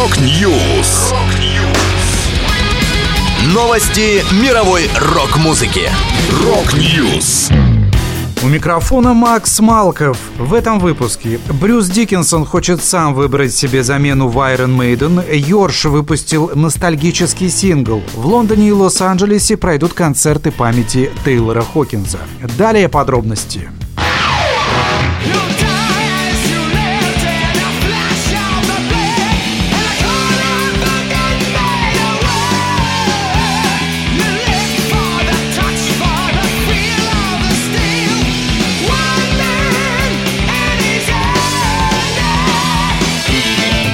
Rock News. Новости мировой рок-музыки. Rock News. У микрофона Макс Малков. В этом выпуске Брюс Диккенсон хочет сам выбрать себе замену в Iron Maiden. Йорш выпустил ностальгический сингл. В Лондоне и Лос-Анджелесе пройдут концерты памяти Тейлора Хокинза. Далее подробности.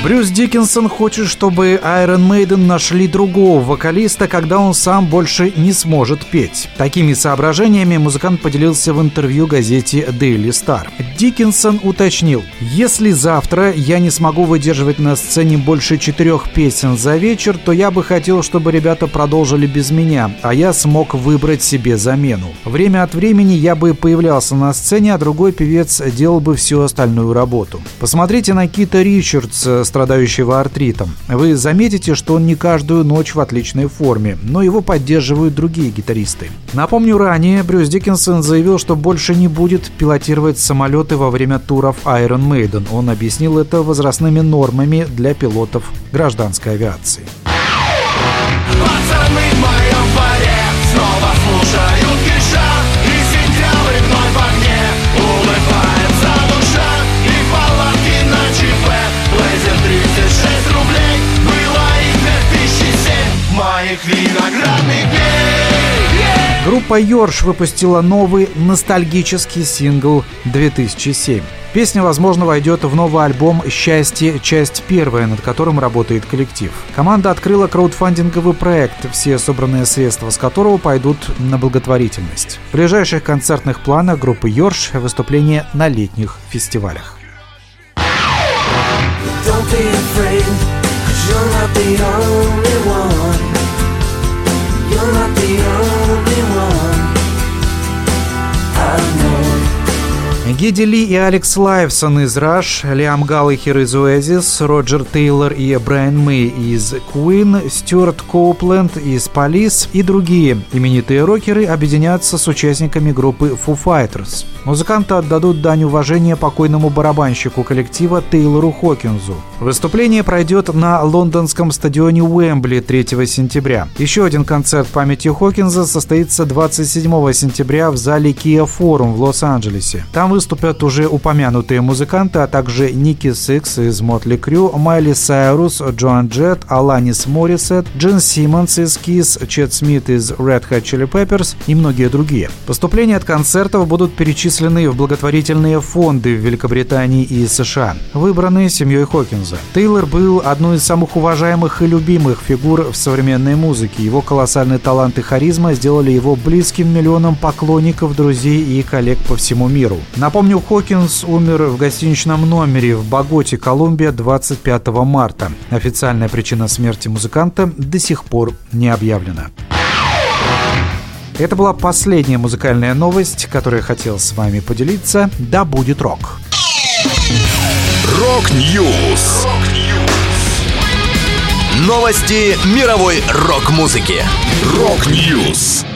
Брюс Диккенсон хочет, чтобы Iron Maiden нашли другого вокалиста, когда он сам больше не сможет петь. Такими соображениями музыкант поделился в интервью газете Daily Star. Диккенсон уточнил, если завтра я не смогу выдерживать на сцене больше четырех песен за вечер, то я бы хотел, чтобы ребята продолжили без меня, а я смог выбрать себе замену. Время от времени я бы появлялся на сцене, а другой певец делал бы всю остальную работу. Посмотрите на Кита Ричардса, страдающего артритом. Вы заметите, что он не каждую ночь в отличной форме, но его поддерживают другие гитаристы. Напомню, ранее Брюс Диккенсон заявил, что больше не будет пилотировать самолеты во время туров Iron Maiden. Он объяснил это возрастными нормами для пилотов гражданской авиации. Пацаны в моем баре снова слушают Киша И сентябрь вновь в огне улыбается душа И палатки на ЧП. Блейзер 36 рублей Было и 2007 Моих виноградных дней Группа Йорш выпустила новый ностальгический сингл 2007. Песня, возможно, войдет в новый альбом «Счастье. Часть первая», над которым работает коллектив. Команда открыла краудфандинговый проект, все собранные средства с которого пойдут на благотворительность. В ближайших концертных планах группы Йорш выступление на летних фестивалях. Don't be afraid, cause you're not the only one. Гедди Ли и Алекс Лайфсон из Rush, Лиам Галлахер из Oasis, Роджер Тейлор и Брайан Мэй из Queen, Стюарт Коупленд из Police и другие именитые рокеры объединятся с участниками группы Foo Fighters. Музыканты отдадут дань уважения покойному барабанщику коллектива Тейлору Хокинзу. Выступление пройдет на лондонском стадионе Уэмбли 3 сентября. Еще один концерт памяти Хокинза состоится 27 сентября в зале Kia Forum в Лос-Анджелесе. Там выступят уже упомянутые музыканты, а также Ники Сикс из Mötley Crüe, Майли Сайрус, Джоан Джет, Аланис Моррисет, Джин Симмонс из Kiss, Чед Смит из Red Hot Chili Peppers и многие другие. Поступления от концертов будут перечислены в благотворительные фонды в Великобритании и США, выбранные семьей Хокинза. Тейлор был одной из самых уважаемых и любимых фигур в современной музыке. Его колоссальный талант и харизма сделали его близким миллионам поклонников, друзей и коллег по всему миру. Напомню, Хокинс умер в гостиничном номере в Боготе, Колумбия 25 марта. Официальная причина смерти музыканта до сих пор не объявлена. Это была последняя музыкальная новость, которую я хотел с вами поделиться. Да будет рок! Rock News. Новости мировой рок-музыки. Rock News.